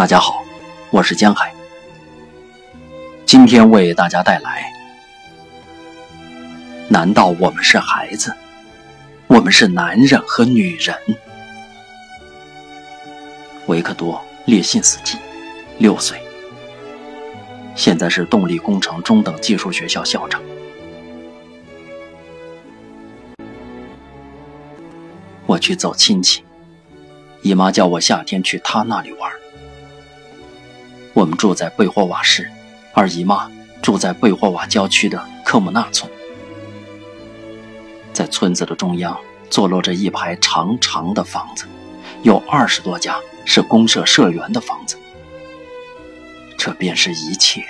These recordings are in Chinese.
大家好，我是江海。今天为大家带来：难道我们是孩子？我们是男人和女人？维克多·列辛斯基，六岁，现在是动力工程中等技术学校校长。我去走亲戚，姨妈叫我夏天去她那里玩。我们住在贝霍瓦市，二姨妈住在贝霍瓦郊区的科姆纳村。在村子的中央，坐落着一排长长的房子，有二十多家是公社社员的房子。这便是一切，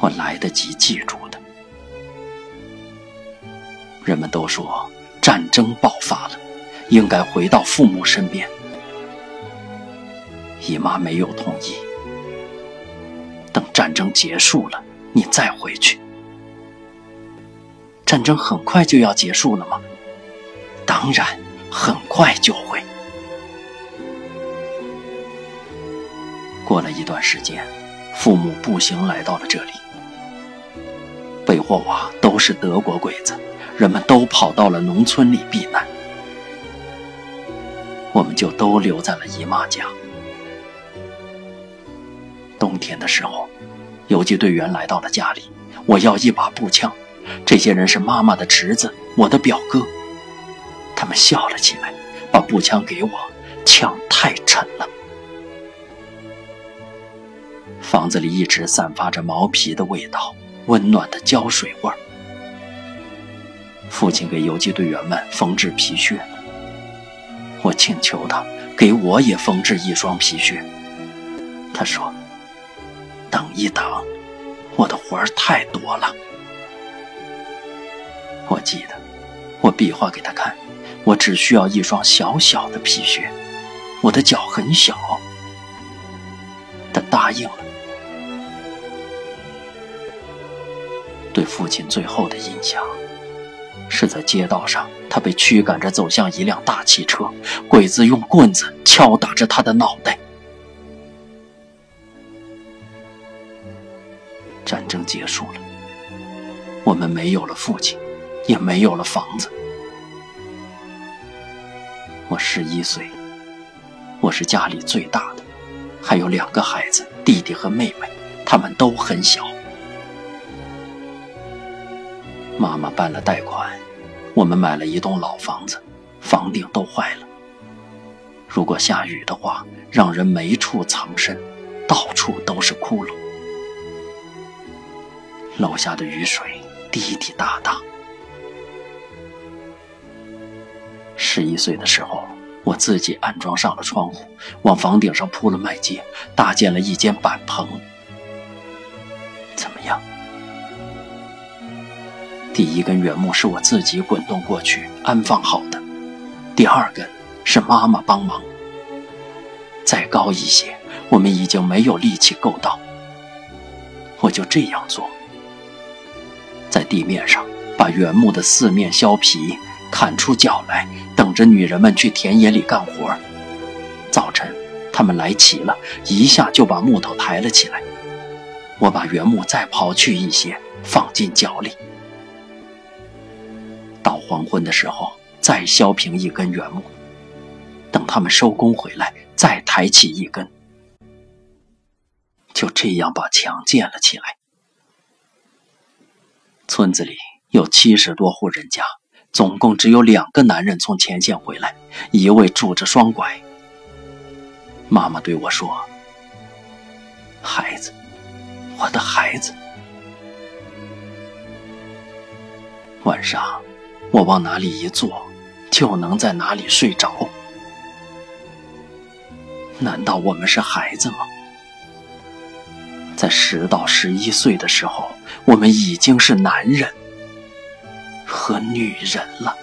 我来得及记住的。人们都说。战争爆发了，应该回到父母身边。姨妈没有同意。等战争结束了，你再回去。战争很快就要结束了吗？当然，很快就会。过了一段时间，父母步行来到了这里。贝霍瓦都是德国鬼子。人们都跑到了农村里避难，我们就都留在了姨妈家。冬天的时候，游击队员来到了家里，我要一把步枪。这些人是妈妈的侄子，我的表哥。他们笑了起来，把步枪给我，枪太沉了。房子里一直散发着毛皮的味道，温暖的胶水味儿。父亲给游击队员们缝制皮靴，我请求他给我也缝制一双皮靴。他说：“等一等，我的活儿太多了。”我记得，我比划给他看，我只需要一双小小的皮靴，我的脚很小。他答应了。对父亲最后的印象。是在街道上，他被驱赶着走向一辆大汽车，鬼子用棍子敲打着他的脑袋。结束了，我们没有了父亲，也没有了房子。我十一岁，我是家里最大的，还有两个孩子，弟弟和妹妹，他们都很小。妈妈办了贷款，我们买了一栋老房子，房顶都坏了。如果下雨的话，让人没处藏身，到处都是窟窿。楼下的雨水滴滴答答。十一岁的时候，我自己安装上了窗户，往房顶上铺了麦秸，搭建了一间板棚。怎么样？第一根原木是我自己滚动过去安放好的，第二根是妈妈帮忙。再高一些，我们已经没有力气够到。我就这样做，地面上把原木的四面削皮，砍出角来，等着女人们去田野里干活。早晨，他们来齐了，一下就把木头抬了起来。我把原木再刨去一些，放进脚里。到黄昏的时候，再削平一根原木，等他们收工回来，再抬起一根，就这样把墙建了起来。村子里有七十多户人家，总共只有两个男人从前线回来，一位拄着双拐。妈妈对我说：“孩子，我的孩子。”晚上。我往哪里一坐，就能在哪里睡着。难道我们是孩子吗？在十到十一岁的时候，我们已经是男人和女人了。